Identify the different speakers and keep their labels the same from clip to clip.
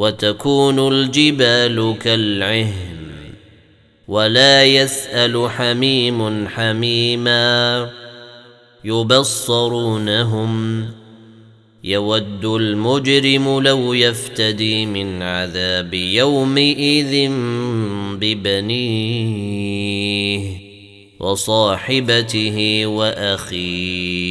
Speaker 1: وتكون الجبال كالعهن ولا يسأل حميم حميما يبصرونهم يود المجرم لو يفتدي من عذاب يومئذ ببنيه وصاحبته وأخيه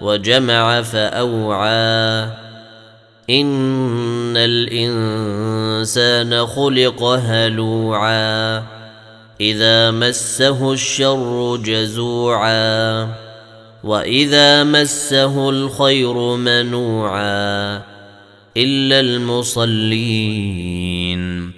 Speaker 1: وجمع فأوعى. إن الإنسان خلق هلوعا. إذا مسه الشر جزوعا. وإذا مسه الخير منوعا. إلا المصلين.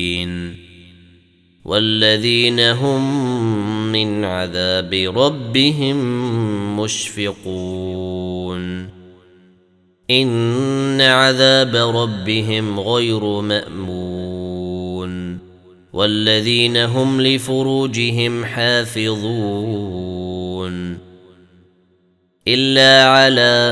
Speaker 1: والذين هم من عذاب ربهم مشفقون. إن عذاب ربهم غير مأمون. والذين هم لفروجهم حافظون. إلا على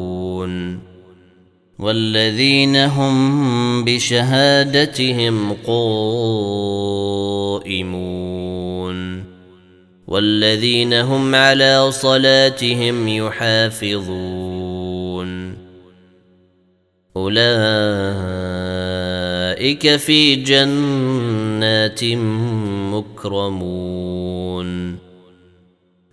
Speaker 1: والذين هم بشهادتهم قائمون والذين هم على صلاتهم يحافظون أولئك في جنات مكرمون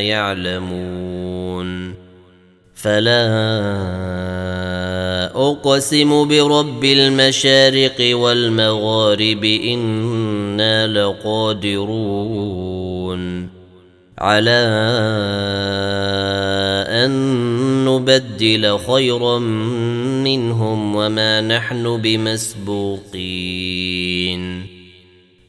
Speaker 1: يعلمون. فلا أقسم برب المشارق والمغارب إنا لقادرون. على أن نبدل خيرا منهم وما نحن بمسبوقين.